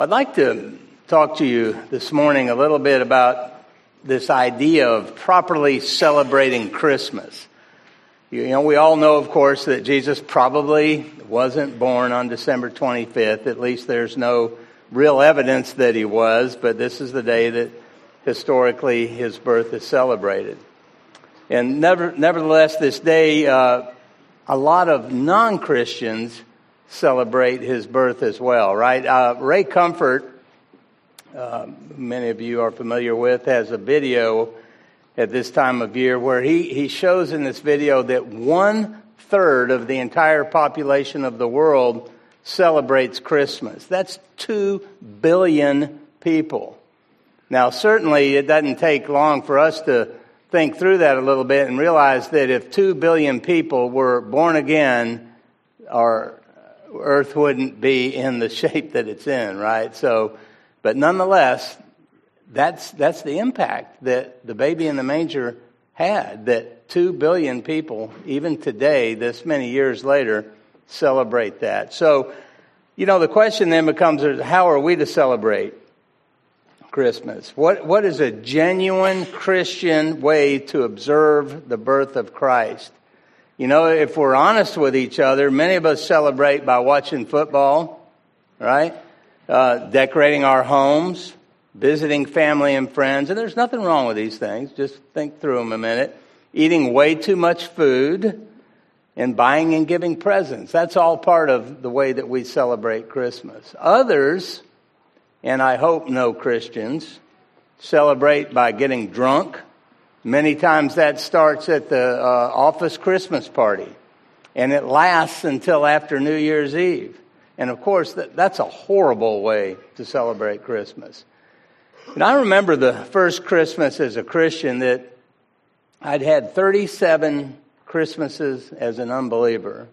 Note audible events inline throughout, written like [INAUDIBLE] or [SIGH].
I'd like to talk to you this morning a little bit about this idea of properly celebrating Christmas. You know, we all know, of course, that Jesus probably wasn't born on December 25th. At least there's no real evidence that he was, but this is the day that historically his birth is celebrated. And never, nevertheless, this day, uh, a lot of non Christians celebrate his birth as well, right? Uh, Ray Comfort, uh, many of you are familiar with, has a video at this time of year where he, he shows in this video that one third of the entire population of the world celebrates Christmas. That's two billion people. Now, certainly, it doesn't take long for us to think through that a little bit and realize that if two billion people were born again, or Earth wouldn't be in the [LAUGHS] shape that it's in, right? So, but nonetheless, that's, that's the impact that the baby in the manger had, that two billion people, even today, this many years later, celebrate that. So, you know, the question then becomes how are we to celebrate Christmas? What, what is a genuine Christian way to observe the birth of Christ? You know, if we're honest with each other, many of us celebrate by watching football, right? Uh, decorating our homes, visiting family and friends, and there's nothing wrong with these things. Just think through them a minute. Eating way too much food and buying and giving presents. That's all part of the way that we celebrate Christmas. Others, and I hope no Christians, celebrate by getting drunk Many times that starts at the uh, office Christmas party and it lasts until after New Year's Eve. And of course, that, that's a horrible way to celebrate Christmas. And I remember the first Christmas as a Christian that I'd had 37 Christmases as an unbeliever.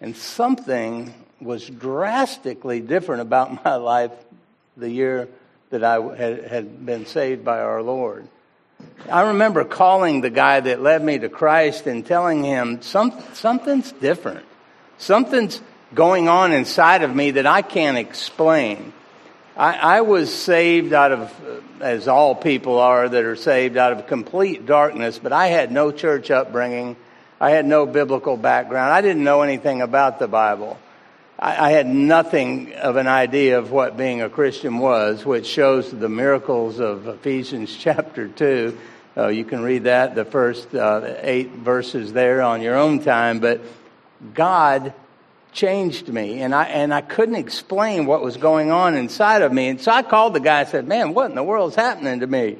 And something was drastically different about [LAUGHS] my life the year that I had, had been saved by our Lord. I remember calling the guy that led me to Christ and telling him Some, something's different. Something's going on inside of me that I can't explain. I, I was saved out of, as all people are that are saved, out of complete darkness, but I had no church upbringing. I had no biblical background. I didn't know anything about the Bible. I, I had nothing of an idea of what being a Christian was, which shows the miracles of Ephesians [LAUGHS] chapter 2. Uh, you can read that, the first uh, eight verses there on your own time. But God changed me, and I, and I couldn't explain what was going on inside of me. And so I called the guy and said, Man, what in the world's happening to me?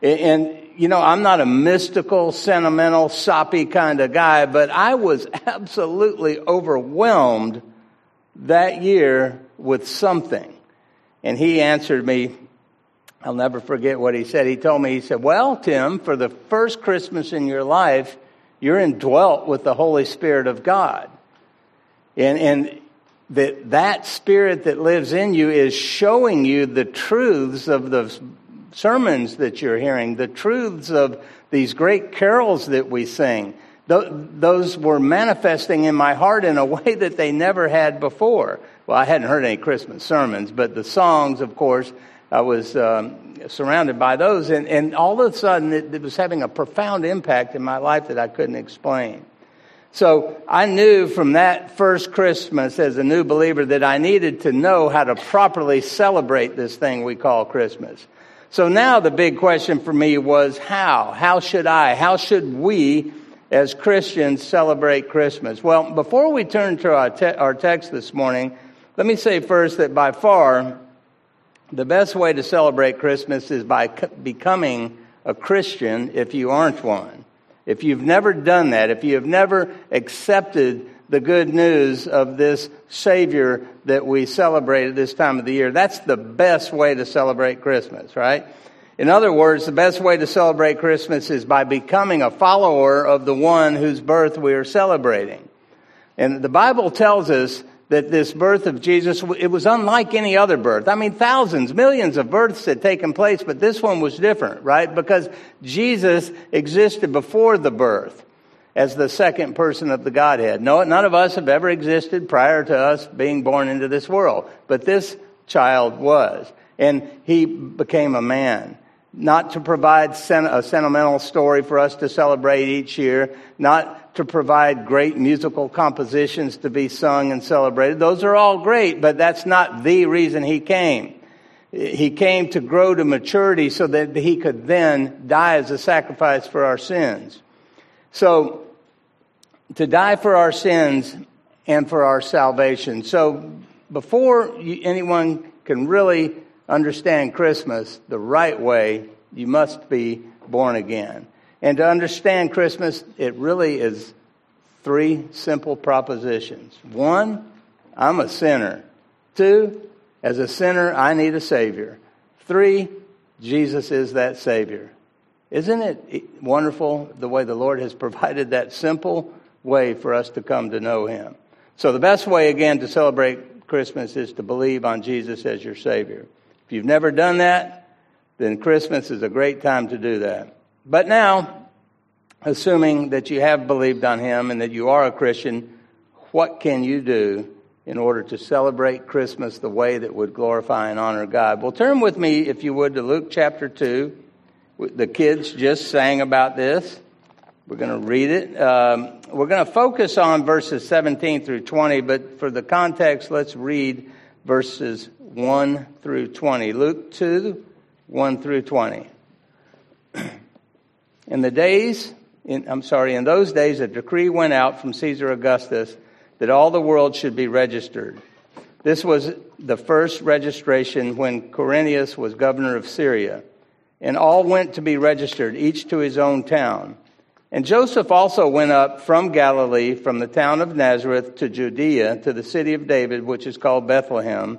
And, and you know, I'm not a mystical, sentimental, soppy kind of guy, but I was [LAUGHS] absolutely overwhelmed that year with something. And he answered me, I'll never forget what he said. He told me, he said, Well, Tim, for the first Christmas in your life, you're indwelt with the Holy Spirit of God. And, and that, that spirit that lives in you is showing you the truths of the sermons that you're hearing, the truths of these great carols that we sing those were manifesting in my heart in a [LAUGHS] way that they never had before. Well, I hadn't heard any Christmas sermons, but the songs, of course, I was um, surrounded by those. And, and all of a sudden, it, it was having a profound impact in my life that I couldn't explain. So I knew from that first Christmas as a new believer that I needed to know how to properly celebrate this thing we call Christmas. So now the big question for me was how? How should I? How should we as Christians celebrate Christmas? Well, before we turn to our, te- our text this morning, let me say first that by far, the best way to celebrate Christmas is by becoming a Christian if you aren't one. If you've never done that, if you have never accepted the good news of this Savior that we celebrate at this time of the year, that's the best way to celebrate Christmas, right? In other words, the best way to celebrate Christmas is by becoming a follower of the one whose birth we are celebrating. And the Bible tells us that this birth of Jesus, it was unlike any other birth. I mean, thousands, millions of births had taken place, but this one was different, right? Because Jesus existed before the birth as the second person of the Godhead. No, none of us have ever existed prior to us being born into this world. But this child was. And he became a man. Not to provide a sentimental story for us to celebrate each year, not to provide great musical compositions to be sung and celebrated. Those are all great, but that's not the reason he came. He came to grow to maturity so that he could then die as a sacrifice for our sins. So, to die for our sins and for our salvation. So, before anyone can really understand Christmas the right way, you must be born again. And to understand Christmas, it really is three simple propositions. One, I'm a sinner. Two, as a sinner, I need a Savior. Three, Jesus is that Savior. Isn't it wonderful the way the Lord has [LAUGHS] provided that simple way for us to come to know Him? So, the best way, again, to celebrate Christmas is to believe on Jesus as your Savior. If you've never done that, then Christmas is a great time to do that. But now, assuming that you have believed on Him and that you are a Christian, what can you do in order to celebrate Christmas the way that would glorify and honor God. Well, turn with me, if you would, to Luke chapter 2. The kids just sang about this. We're going to read it. Um, we're going to focus on verses 17 through 20, but for the context, let's read verses 1 through 20. Luke 2, 1 through 20. [CLEARS THROAT] In the days, in, I'm sorry, in those days, a decree went out from Caesar Augustus that all the world should be registered. This was the first registration when Quirinius was governor of Syria. And all went to be registered, each to his own town. And Joseph also went up from Galilee, from the town of Nazareth to Judea, to the city of David, which is called Bethlehem,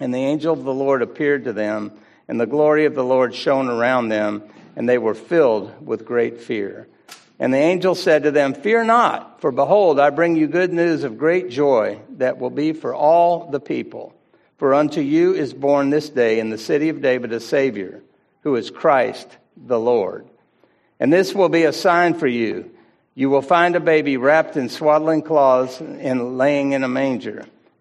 And the angel of the Lord appeared to them, and the glory of the Lord shone around them, and they were filled with great fear. And the angel said to them, Fear not, for behold, I bring you good news of great joy that will be for all the people. For unto you is born this day in the city of David a Savior, who is Christ the Lord. And this will be a sign for you. You will find a baby wrapped in swaddling cloths and laying in a manger.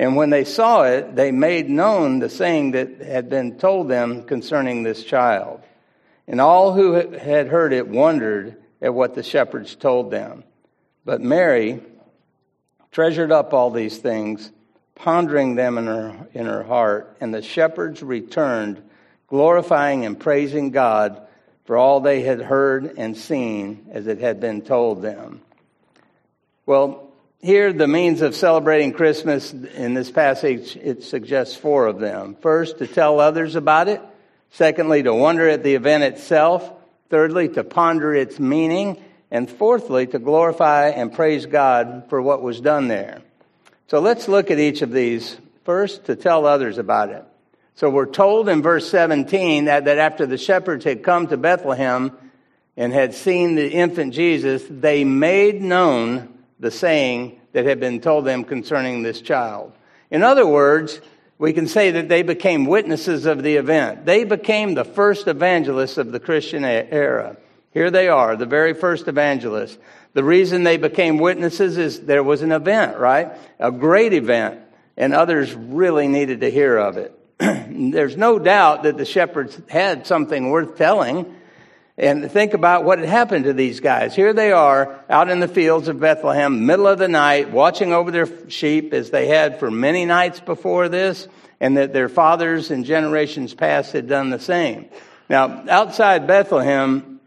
And when they saw it, they made known the saying that had been told them concerning this child. And all who had heard it wondered at what the shepherds told them. But Mary treasured up all these things, pondering them in her, in her heart. And the shepherds returned, glorifying and praising God for all they had heard and seen as it had been told them. Well, here, the means of celebrating Christmas in this passage, it suggests four of them. First, to tell others about it. Secondly, to wonder at the event itself. Thirdly, to ponder its meaning. And fourthly, to glorify and praise God for what was done there. So let's look at each of these. First, to tell others about it. So we're told in verse 17 that, that after the shepherds had come to Bethlehem and had seen the infant Jesus, they made known the saying that had been told them concerning this child. In other words, we can say that they became witnesses of the event. They became the first evangelists of the Christian era. Here they are, the very first evangelists. The reason they became witnesses is there was an event, right? A great event, and others really needed to hear of it. [CLEARS THROAT] There's no doubt that the shepherds had something worth telling and think about what had happened to these guys. Here they are out in the fields of Bethlehem, middle of the night, watching over their sheep as they had for many nights before this, and that their fathers and generations past had done the same. Now, outside Bethlehem,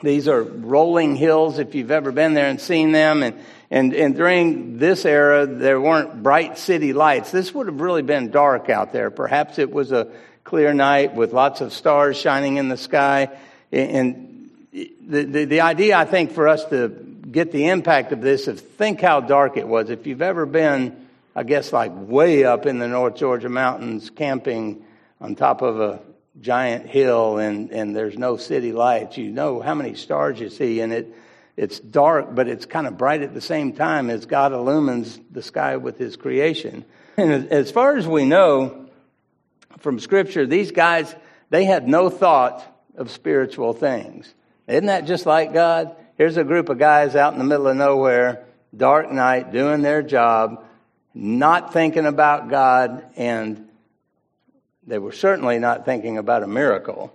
these are rolling hills if you've ever been there and seen them. And, and, and during this era, there weren't bright city lights. This would have really been dark out there. Perhaps it was a clear night with lots of stars shining in the sky. And the, the, the idea, I think, for us to get the impact of this is think how dark it was. If you've ever been, I guess, like way up in the North Georgia mountains camping on top of a giant hill and, and there's no city lights. You know how many stars you see, and it, it's dark, but it's kind of bright at the same time as God illumines the sky with his creation. And as far as we know from Scripture, these guys, they had no thought of spiritual things. Isn't that just like God? Here's a group of guys out in the middle of nowhere, dark night, doing their job, not thinking about God, and they were certainly not thinking about a miracle.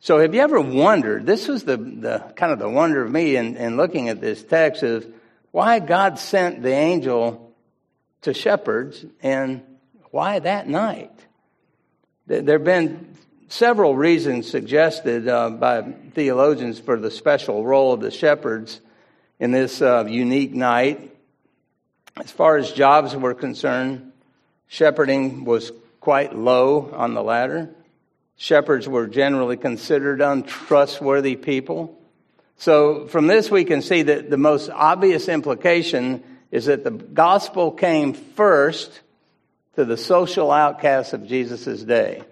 So have you ever wondered, this was the, the kind of the wonder of me in, in looking at this text is why God sent the angel to shepherds and why that night? There have been several reasons suggested uh, by theologians for the special role of the shepherds in this uh, unique night. As far as jobs were concerned, shepherding was quite low on the ladder. Shepherds were generally considered untrustworthy people. So, from this, we can see that the most obvious implication is that the gospel came first to the social outcasts of Jesus' day.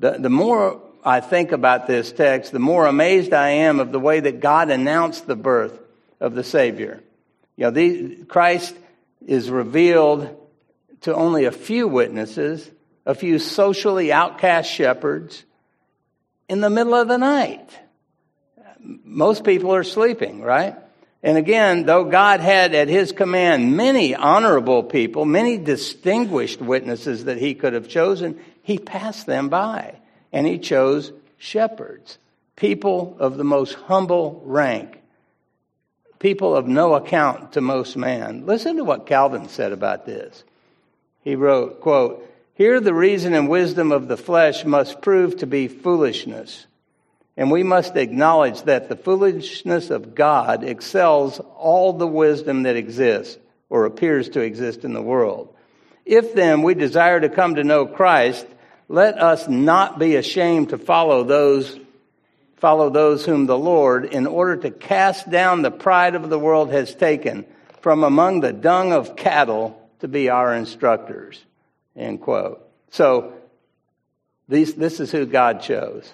The, the more I think about this text, the more amazed I am of the way that God announced the birth of the Savior. You know, the, Christ is revealed to only a few witnesses, a few socially outcast shepherds in the middle of the night. Most people are sleeping, right? And again, though God had at his command many honorable people, many distinguished witnesses that he could have chosen, he passed them by. And he chose shepherds, people of the most humble rank, people of no account to most man. Listen to what Calvin said about this. He wrote, quote, Here the reason and wisdom of the flesh must prove to be foolishness. And we must acknowledge that the foolishness of God excels all the wisdom that exists or appears to exist in the world. If then we desire to come to know Christ, let us not be ashamed to follow those follow those whom the Lord, in order to cast down the pride of the world, has taken from among the dung of cattle to be our instructors. End quote. So, these, this is who God chose.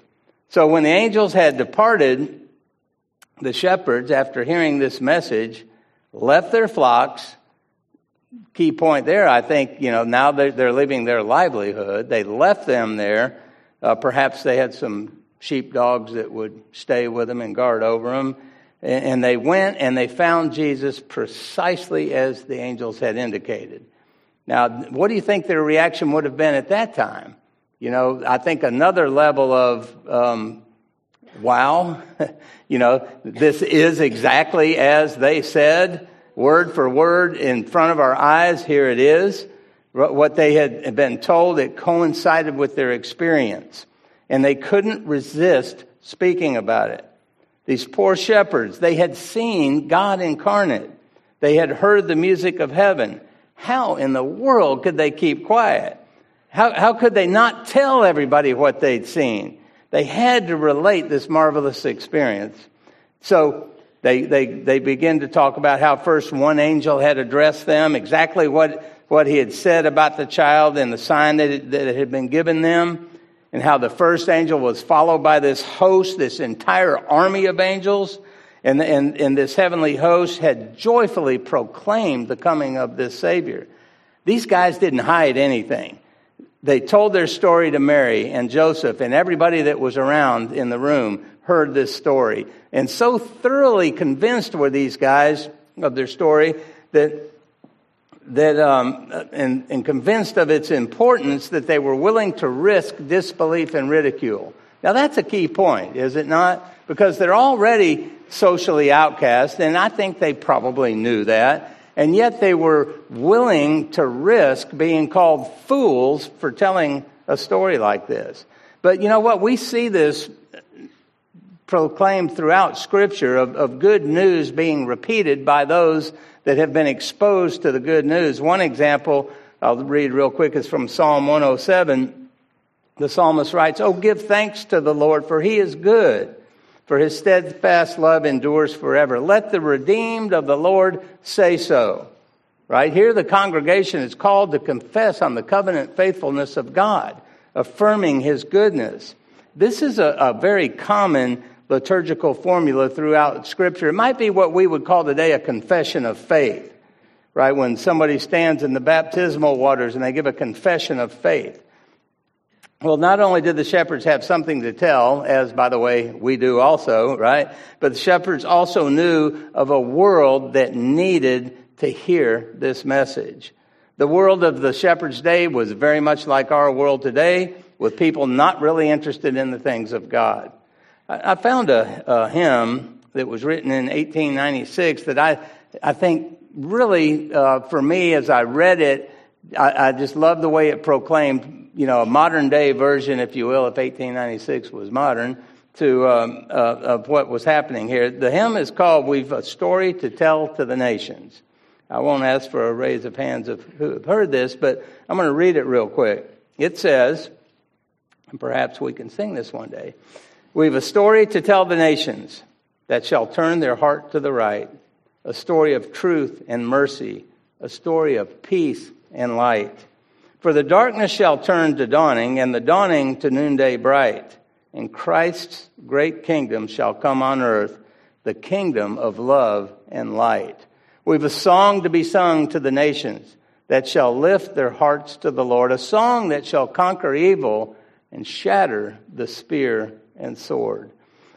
So, when the angels had departed, the shepherds, after hearing this message, left their flocks. Key point there, I think, you know, now they're, they're living their livelihood. They left them there. Uh, perhaps they had some sheepdogs that would stay with them and guard over them. And they went and they found Jesus precisely as the angels had indicated. Now, what do you think their reaction would have been at that time? You know, I think another level of, um, wow, [LAUGHS] you know, this is exactly as they said, word for word in front of our eyes. Here it is. What they had been told, it coincided with their experience. And they couldn't resist speaking about it. These poor shepherds, they had seen God incarnate. They had heard the music of heaven. How in the world could they keep quiet? How, how could they not tell everybody what they'd seen? They had to relate this marvelous experience. So they, they, they begin to talk about how first one angel had addressed them, exactly what, what he had said about the child and the sign that, it, that it had been given them and how the first angel was followed by this host, this entire army of angels. And, and, and this heavenly host had joyfully proclaimed the coming of this Savior. These guys didn't hide anything. They told their story to Mary and Joseph, and everybody that was around in the room heard this story. And so thoroughly convinced were these guys of their story that that um, and, and convinced of its importance that they were willing to risk disbelief and ridicule. Now that's a key point, is it not? Because they're already socially outcast, and I think they probably knew that. And yet they were willing to risk being called fools for telling a story like this. But you know what? We see this proclaimed throughout Scripture of, of good news being repeated by those that have been exposed to the good news. One example I'll read real quick is from Psalm 107. The psalmist writes, Oh, give thanks to the Lord, for he is good, for his steadfast love endures forever. Let the redeemed of the Lord say so. Right here, the congregation is called to confess on the covenant faithfulness of God, affirming his goodness. This is a, a very common liturgical formula throughout Scripture. It might be what we would call today a confession of faith, right? When somebody stands in the baptismal waters and they give a confession of faith. Well, not only did the shepherds have something to tell, as by the way we do also, right? But the shepherds also knew of a world that needed to hear this message. The world of the shepherds' day was very much like our world today, with people not really interested in the things of God. I found a, a hymn that was written in 1896 that I, I think really, uh, for me, as I read it, I, I just love the way it proclaimed, you know, a modern day version, if you will, if 1896 was modern, to um, uh, of what was happening here. The hymn is called "We've a Story to Tell to the Nations." I won't ask for a raise of hands of who have heard this, but I'm going to read it real quick. It says, and perhaps we can sing this one day. We've a story to tell the nations that shall turn their heart to the right, a story of truth and mercy, a story of peace and light. For the darkness shall turn to dawning, and the dawning to noonday bright, and Christ's great kingdom shall come on earth, the kingdom of love and light. We've a song to be sung to the nations that shall lift their hearts to the Lord, a song that shall conquer evil and shatter the spear and sword.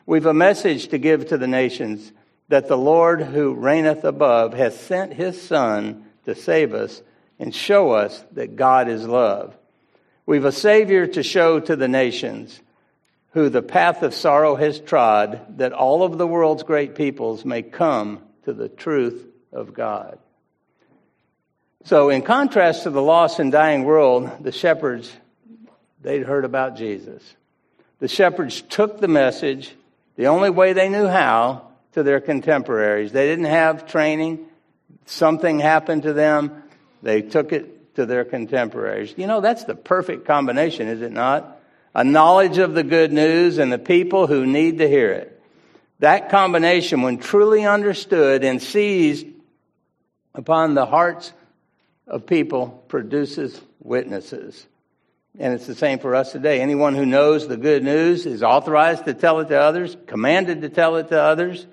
We've a message to give to the nations that the Lord who reigneth above has sent his Son to save us and show us that God is love. We've a Savior to show to the nations who the path of sorrow has trod, that all of the world's great peoples may come to the truth of God. So, in contrast to the lost and dying world, the shepherds, they'd heard about Jesus the shepherds took the message the only way they knew how to their contemporaries. They didn't have training. Something happened to them. They took it to their contemporaries. You know, that's the perfect combination, is it not? A knowledge of the good news and the people who need to hear it. That combination, when truly understood and seized upon the hearts of people, produces witnesses. And it's the same for us today. Anyone who knows the good news is authorized to tell it to others, commanded to tell it to others.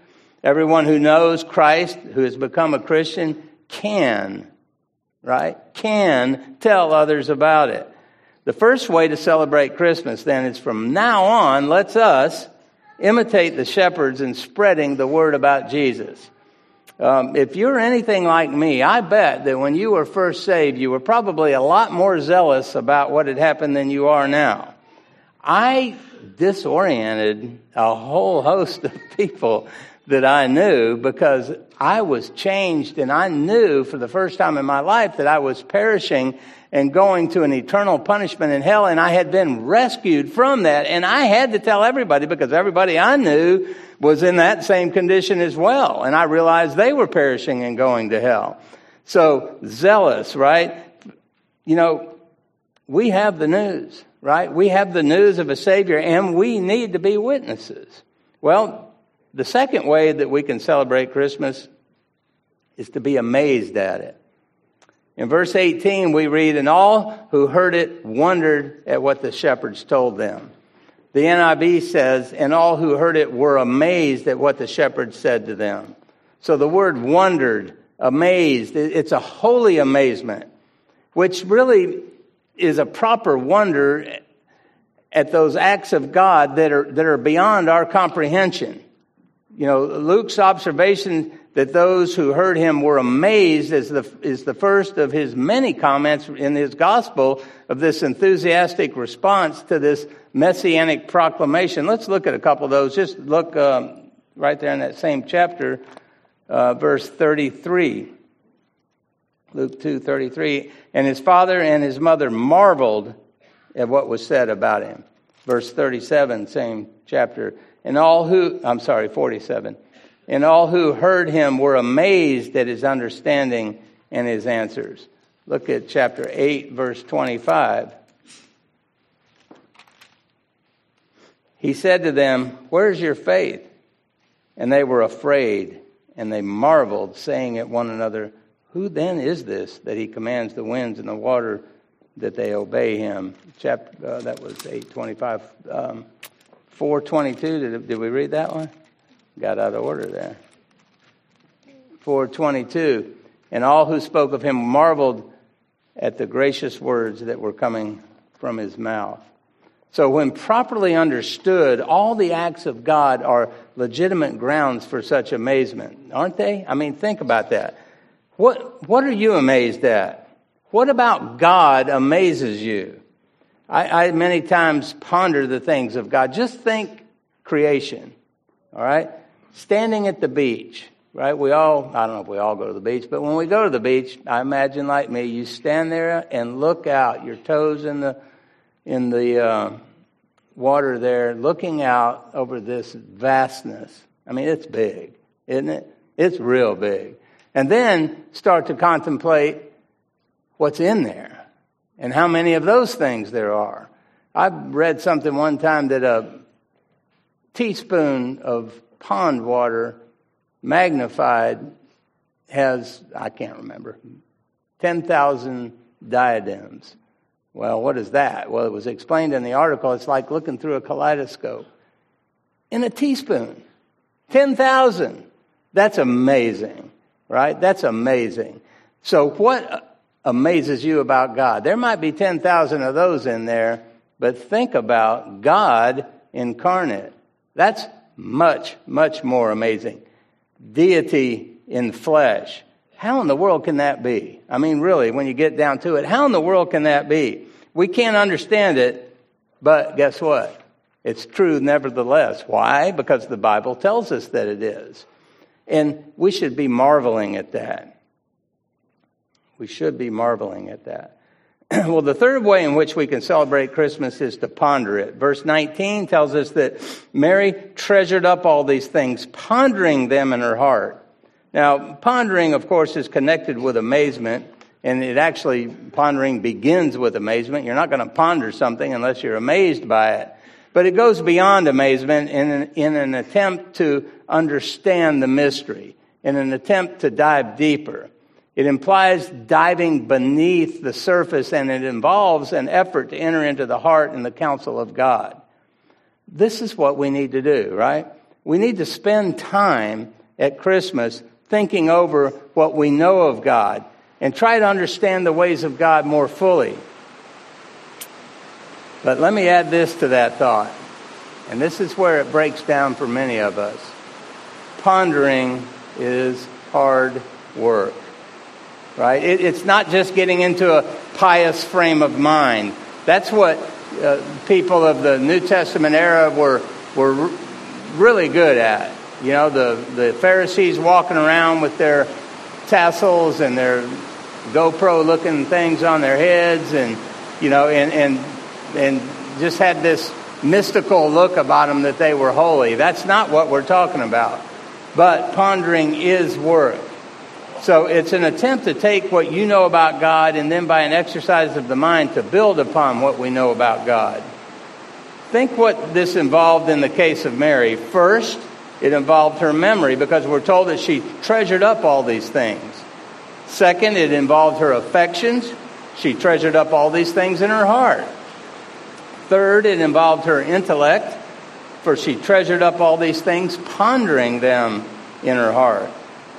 Everyone who knows Christ, who has become a Christian, can, right? Can tell others about it. The first way to celebrate Christmas then is from now on, let's us imitate the shepherds in spreading the word about Jesus. Um, if you're anything like me, I bet that when you were first saved, you were probably a lot more zealous about what had happened than you are now. I disoriented a whole host of [LAUGHS] people that I knew because I was changed and I knew for the first time in my life that I was perishing and going to an eternal punishment in hell and I had been rescued from that and I had to tell everybody because everybody I knew was in that same condition as well. And I realized they were perishing and going to hell. So zealous, right? You know, we have the news, right? We have the news of a Savior and we need to be witnesses. Well, the second way that we can celebrate Christmas is to be amazed at it. In verse 18, we read, And all who heard it wondered at what the shepherds told them. The NIV says, and all who heard it were amazed at what the shepherds said to them. So the word wondered, amazed, it's a holy amazement, which really is a proper wonder at those acts of God that are, that are beyond our comprehension. You know, Luke's observation that those who heard him were amazed is the, is the first of his many comments in his gospel of this enthusiastic response to this messianic proclamation. Let's look at a couple of those. Just look um, right there in that same chapter, uh, verse 33. Luke 2 33. And his father and his mother marveled at what was said about him. Verse 37, same chapter. And all who, I'm sorry, 47. And all who heard him were amazed at his understanding and his answers. Look at chapter 8, verse 25. He said to them, Where's your faith? And they were afraid, and they marveled, saying at one another, Who then is this that he commands the winds and the water that they obey him? Chapter, uh, that was 825. Um, 422, did, did we read that one? Got out of order there. 422. And all who spoke of him marveled at the gracious words that were coming from his mouth. So, when properly understood, all the acts of God are legitimate grounds for such amazement, aren't they? I mean, think about that. What, what are you amazed at? What about God amazes you? I, I many times ponder the things of God. Just think creation, all right? Standing at the beach, right? We all, I don't know if we all go to the beach, but when we go to the beach, I imagine like me, you stand there and look out, your toes in the, in the uh, water there, looking out over this vastness. I mean, it's big, isn't it? It's real big. And then start to contemplate what's in there and how many of those things there are. I read something one time that a teaspoon of pond water magnified has, I can't remember, 10,000 diatoms. Well, what is that? Well, it was explained in the article. It's like looking through a kaleidoscope. In a teaspoon. 10,000. That's amazing, right? That's amazing. So, what amazes you about God. There might be 10,000 of those in there, but think about God incarnate. That's much, much more amazing. Deity in flesh. How in the world can that be? I mean, really, when you get down to it, how in the world can that be? We can't understand it, but guess what? It's true nevertheless. Why? Because the Bible tells us that it is. And we should be marveling at that. We should be marveling at that. [CLEARS THROAT] well, the third way in which we can celebrate Christmas is to ponder it. Verse 19 tells us that Mary treasured up all these things, pondering them in her heart. Now, pondering, of course, is connected with amazement, and it actually, pondering begins with amazement. You're not going to ponder something unless you're amazed by it. But it goes beyond amazement in an, in an attempt to understand the mystery, in an attempt to dive deeper. It implies diving beneath the surface and it involves an effort to enter into the heart and the counsel of God. This is what we need to do, right? We need to spend time at Christmas thinking over what we know of God and try to understand the ways of God more fully. But let me add this to that thought. And this is where it breaks down for many of us. Pondering is hard work right? It, it's not just getting into a pious frame of mind. That's what uh, people of the New Testament era were, were really good at. You know, the, the Pharisees walking around with their tassels and their GoPro looking things on their heads and, you know, and, and, and just had this mystical look about them that they were holy. That's not what we're talking about. But pondering is work. So it's an attempt to take what you know about God and then by an exercise of the mind to build upon what we know about God. Think what this involved in the case of Mary. First, it involved her memory because we're told that she treasured up all these things. Second, it involved her affections. She treasured up all these things in her heart. Third, it involved her intellect, for she treasured up all these things, pondering them in her heart.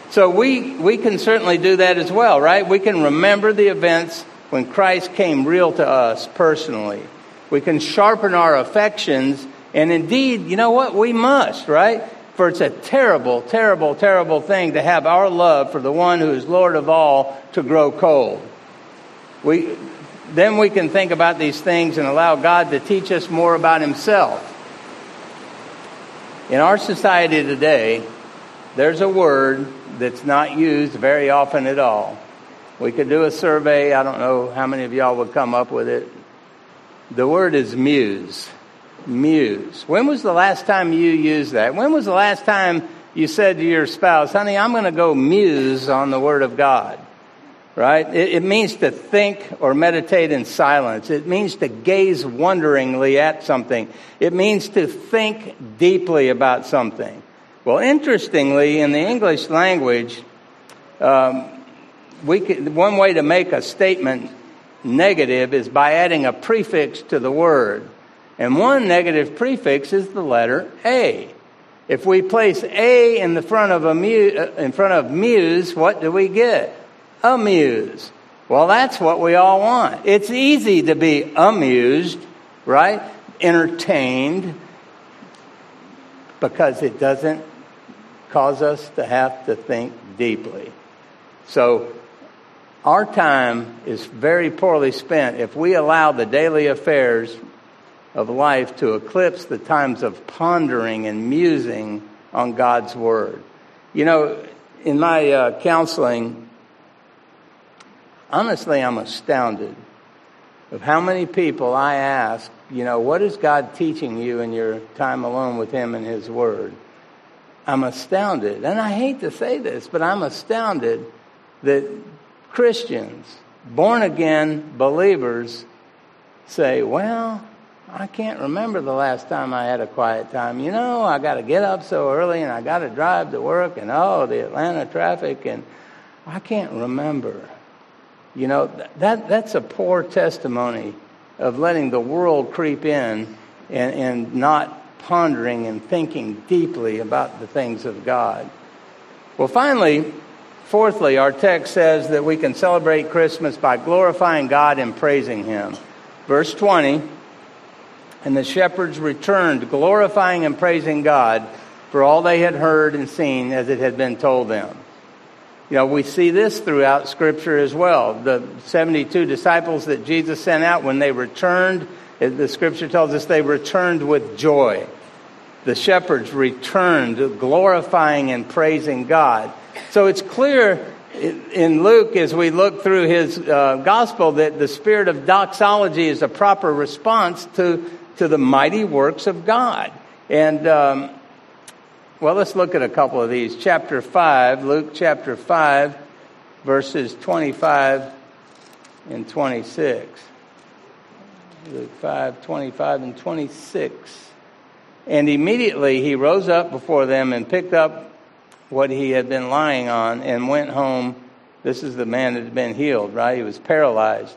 So we, we can certainly do that as well, right? We can remember the events when Christ came real to us personally. We can sharpen our affections, and indeed, you know what? We must, right? For it's a terrible, terrible, terrible thing to have our love for the one who is Lord of all to grow cold. We, then we can think about these things and allow God to teach us more about Himself. In our society today, there's a word that's not used very often at all. We could do a survey. I don't know how many of y'all would come up with it. The word is muse. muse. When was the last time you used that? When was the last time you said to your spouse, honey, I'm going to go muse on the Word of God? Right? It, it, means to think or meditate in silence. It means to gaze wonderingly at something. It means to think deeply about something. Well, interestingly, in the English language, um, we can, one way to make a statement negative is by adding a prefix to the word. And one negative prefix is the letter A. If we place A in the front of a mu- uh, in front of muse, what do we get? Amuse. Well, that's what we all want. It's easy to be amused, right? Entertained because it doesn't cause us to have to think deeply. So our time is very poorly spent if we allow the daily affairs of life to eclipse the times of pondering and musing on God's Word. You know, in my uh, counseling, honestly, I'm astounded of how many people I ask, you know, what is God teaching you in your time alone with Him and His Word? I'm astounded, and I hate to say this, but I'm astounded that Christians, born again believers, say, well, I can't remember the last time I had a quiet time. You know, I got to get up so early and I got to drive to work and oh, the Atlanta traffic and I can't remember. You know, that that's a poor testimony of letting the world creep in and, and not pondering and thinking deeply about the things of God. Well, finally, fourthly, our text says that we can celebrate Christmas by glorifying God and praising Him. Verse 20 and the shepherds returned, glorifying and praising God for all they had heard and seen as it had been told them. You know, we see this throughout Scripture as well. The 72 disciples that Jesus sent out, when they returned, the Scripture tells us they returned with joy. The shepherds returned, glorifying and praising God. So it's clear in Luke, as we look through his uh, gospel, that the spirit of doxology is a proper response to to the mighty works of God. And, um, well, let's look at a couple of these. Chapter 5, Luke chapter 5, verses 25 and 26. Luke 5, 25 and 26. And immediately he rose up before them and picked up what he had been lying on and went home. This is the man that had been healed, right? He was paralyzed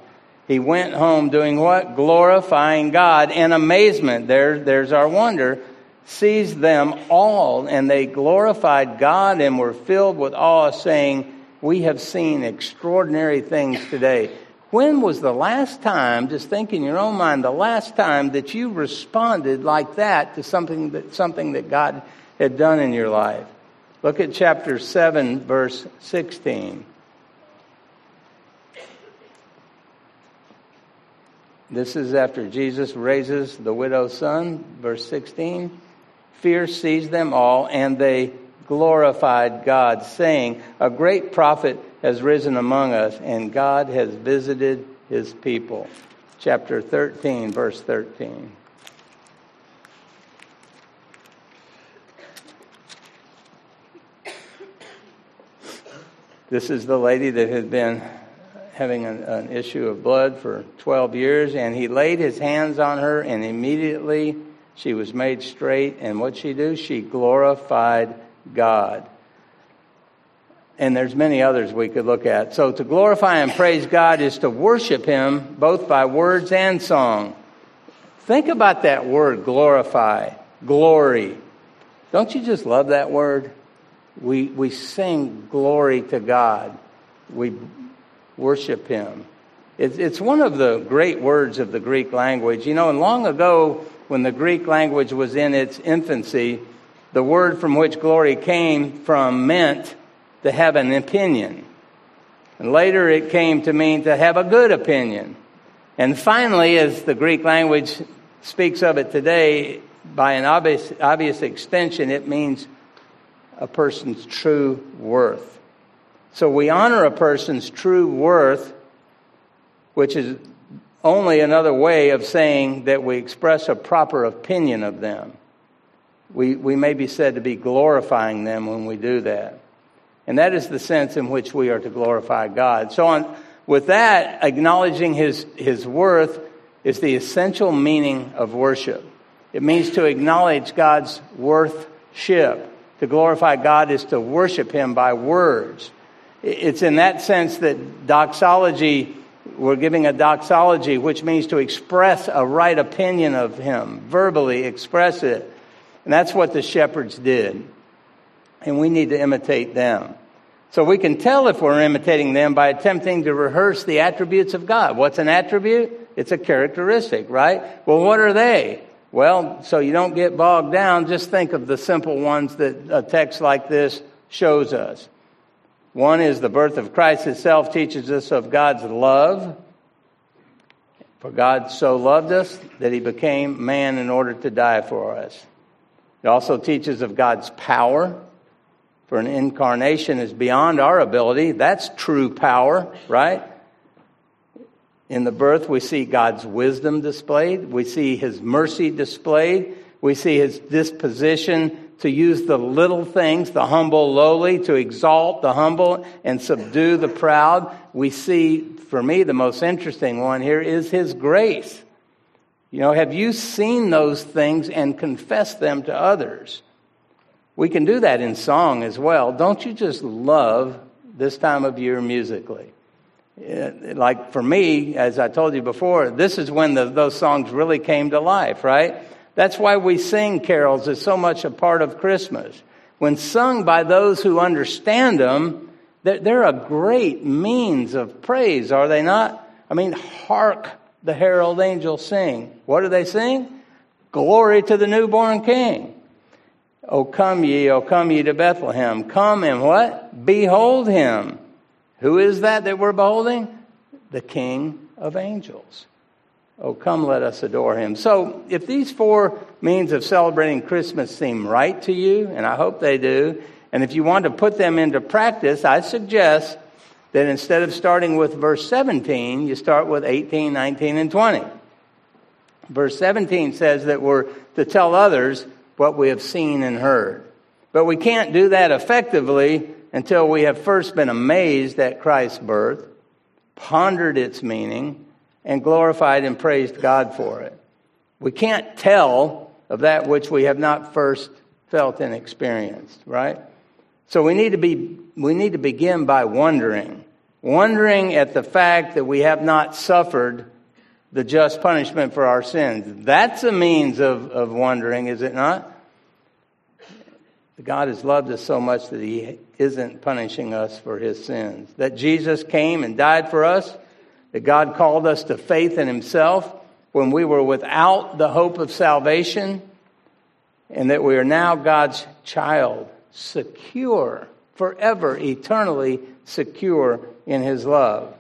he went home doing what? Glorifying God. And amazement, there, there's our wonder, seized them all, and they glorified God and were filled with awe, saying, We have seen extraordinary things today. When was the last time, just think in your own mind, the last time that you responded like that to something that, something that God had done in your life? Look at chapter 7, verse 16. This is after Jesus raises the widow's son, verse 16. Fear seized them all, and they glorified God, saying, A great prophet has risen among us, and God has visited his people. Chapter 13, verse 13. This is the lady that had been having an, an, issue of blood for 12 years, and he laid his hands on her, and immediately she was made straight. And what she do? She glorified God. And there's many others we could look at. So to glorify and praise God is to worship Him both by words and song. Think about that word, glorify, glory. Don't you just love that word? We, we sing glory to God. We worship him. It's one of the great words of the Greek language. You know, and long ago, when the Greek language was in its infancy, the word from which glory came from meant to have an opinion. And later it came to mean to have a good opinion. And finally, as the Greek language speaks of it today, by an obvious, obvious extension, it means a person's true worth. So we honor a person's true worth, which is only another way of saying that we express a proper opinion of them. We, we may be said to be glorifying them when we do that. And that is the sense in which we are to glorify God. So, on, with that, acknowledging his, his worth is the essential meaning of worship. It means to acknowledge God's worthship. To glorify God is to worship Him by words. It's in that sense that doxology, we're giving a doxology, which means to express a right opinion of Him, verbally express it. And that's what the shepherds did. And we need to imitate them. So we can tell if we're imitating them by attempting to rehearse the attributes of God. What's an attribute? It's a characteristic, right? Well, what are they? Well, so you don't get bogged down, just think of the simple ones that a text like this shows us. One is the birth of Christ itself teaches us of God's love. For God so loved us that he became man in order to die for us. It also teaches of God's power. For an incarnation is beyond our ability. That's true power, right? In the birth, we see God's wisdom displayed. We see his mercy displayed. We see his disposition to use the little things, the humble, lowly, to exalt the humble and subdue the proud. We see, for me, the most interesting one here is his grace. You know, have you seen those things and confessed them to others? We can do that in song as well. Don't you just love this time of year musically? Eh, like for me, as I told you before, this is when the, those songs really came to life, right? That's why we sing carols. It's so much a part of Christmas. When sung by those who understand them, they're a great means of praise, are they not? I mean, hark the herald angels sing. What do they sing? Glory to the newborn king. O come ye, O come ye to Bethlehem. Come and what? Behold him. Who is that that we're beholding? The King of angels. Oh, come, let us adore him. So, if these four means of celebrating Christmas seem right to you, and I hope they do, and if you want to put them into practice, I suggest that instead of starting with verse 17, you start with 18, 19, and 20. Verse 17 says that we're to tell others what we have seen and heard. But we can't do that effectively until we have first been amazed at Christ's birth, pondered its meaning, and glorified and praised God for it. We can't tell of that which we have not first felt and experienced, right? So we need to be we need to begin by wondering. Wondering at the fact that we have not suffered the just punishment for our sins. That's a means of, of wondering, is it not? God has loved us so much that He isn't punishing us for His sins. That Jesus came and died for us, that God called us to faith in Himself when we were without the hope of salvation, and that we are now God's child, secure, forever, eternally secure in His love.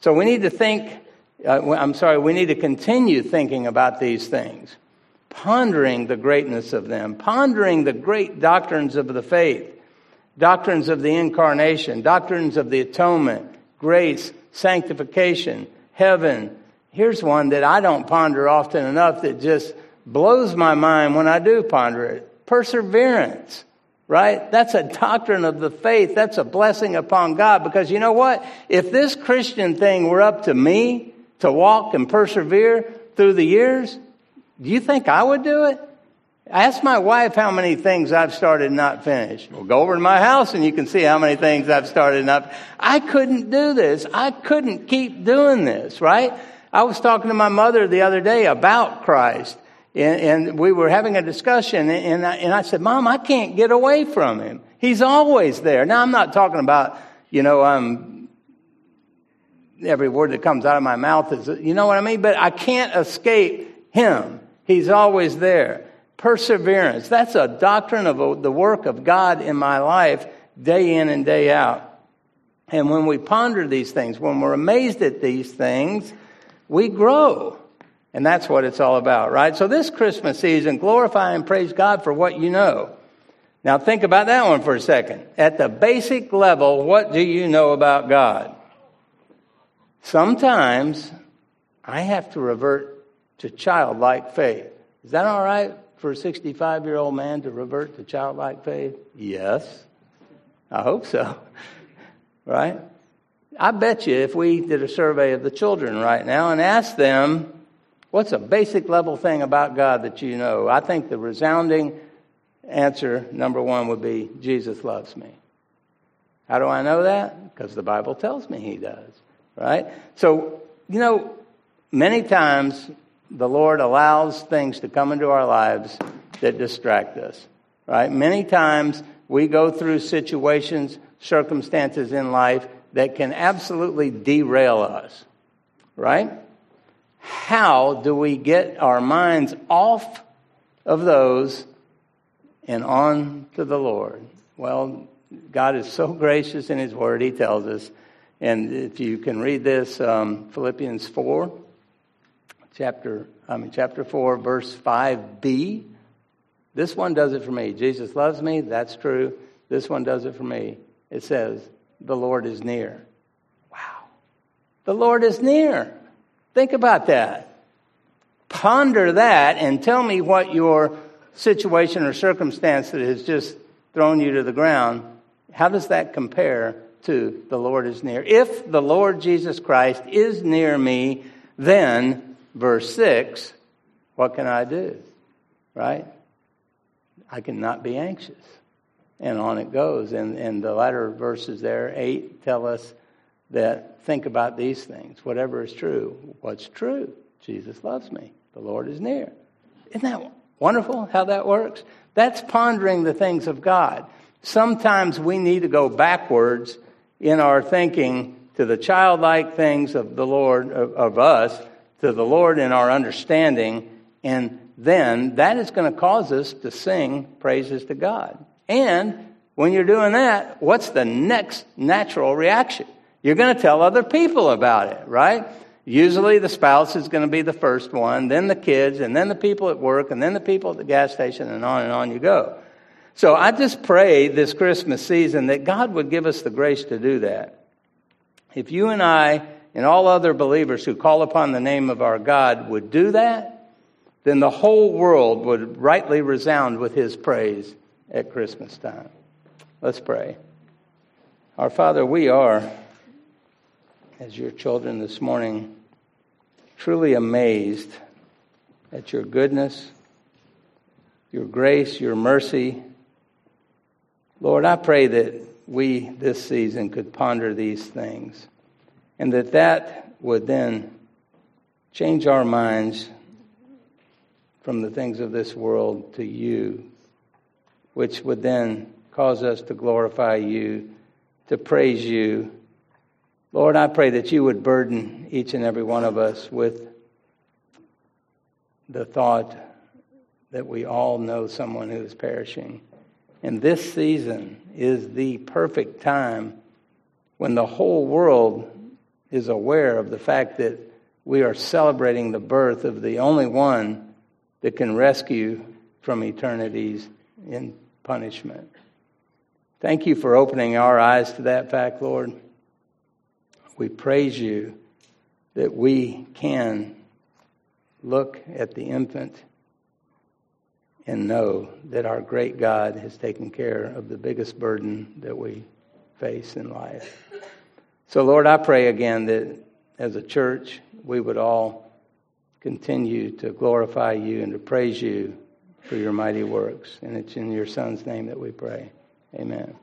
So we need to think, uh, I'm sorry, we need to continue thinking about these things pondering the greatness of them, pondering the great doctrines of the faith, doctrines of the incarnation, doctrines of the atonement, grace, sanctification, heaven. Here's one that I don't ponder often enough that just blows my mind when I do ponder it. Perseverance, right? That's a doctrine of the faith. That's a blessing upon God because you know what? If this Christian thing were up to me to walk and persevere through the years, do you think I would do it? Ask my wife how many things I've started and not finished. Well, go over to my house and you can see how many things I've started and not. I couldn't do this. I couldn't keep doing this, right? I was talking to my mother the other day about Christ and, and we were having a discussion and I, and I said, Mom, I can't get away from him. He's always there. Now I'm not talking about, you know, um, every word that comes out of my mouth is, you know what I mean? But I can't escape him. He's always there. Perseverance. That's a doctrine of the work of God in my life day in and day out. And when we ponder these things, when we're amazed at these things, we grow. And that's what it's all about, right? So this Christmas season, glorify and praise God for what you know. Now think about that one for a second. At the basic level, what do you know about God? Sometimes I have to revert to childlike faith. Is that all right for a 65 year old man to revert to childlike faith? Yes. I hope so. [LAUGHS] right? I bet you if we did a survey of the children right now and asked them, what's a basic level thing about God that you know? I think the resounding answer, number one, would be Jesus loves me. How do I know that? Because the Bible tells me he does, right? So, you know, many times the Lord allows things to come into our lives that distract us, right? Many times we go through situations, circumstances in life that can absolutely derail us, right? How do we get our minds off of those and on to the Lord? Well, God is so [LAUGHS] gracious in His Word, He tells us. And if you can read this, um, Philippians 4, chapter, I mean, chapter 4, verse 5b. This one does it for me. Jesus loves me, that's true. This one does it for me. It says, the Lord is near. Wow. The Lord is near. Think about that. Ponder that and tell me what your situation or circumstance that has just thrown you to the ground, how does that compare the Lord is near? If the Lord Jesus Christ is near me, then, verse 6, what can I do? Right? I cannot be anxious and on it goes. And, and the latter verses there, 8, tell us that think about these things. Whatever is true, what's true? Jesus loves me. The Lord is near. Isn't that wonderful how that works? That's pondering the things of God. Sometimes we need to go backwards in our thinking to the childlike things of the Lord, of, of us, to the Lord in our understanding, and then that is going to cause us to sing praises to God. And when you're doing that, what's the next natural reaction? You're going to tell other people about it, right? Usually the spouse is going to be the first one, then the kids, and then the people at work, and then the people at the gas station, and on and on you go. So I just pray this Christmas season that God would give us the grace to do that. If you and I and all other believers who call upon the name of our God would do that, then the whole world would rightly resound with his praise at Christmas time. Let's pray. Our Father, we are, as your children this morning, truly amazed at your goodness, your grace, your mercy. Lord, I pray that we this season could ponder these things and that that would then change our minds from the things of this world to you which would then cause us to glorify you, to praise you. Lord, I pray that you would burden each and every one of us with the thought that we all know someone who is perishing. And this season is the perfect time when the whole world is aware of the fact that we are celebrating the birth of the only one that can rescue from eternity's in punishment. Thank you for opening our eyes to that fact, Lord. We praise you that we can look at the infant and know that our great God has taken care of the biggest burden that we face in life. So, Lord, I pray again that as a church, we would all continue to glorify you and to praise you for your mighty works. And it's in your Son's name that we pray. Amen.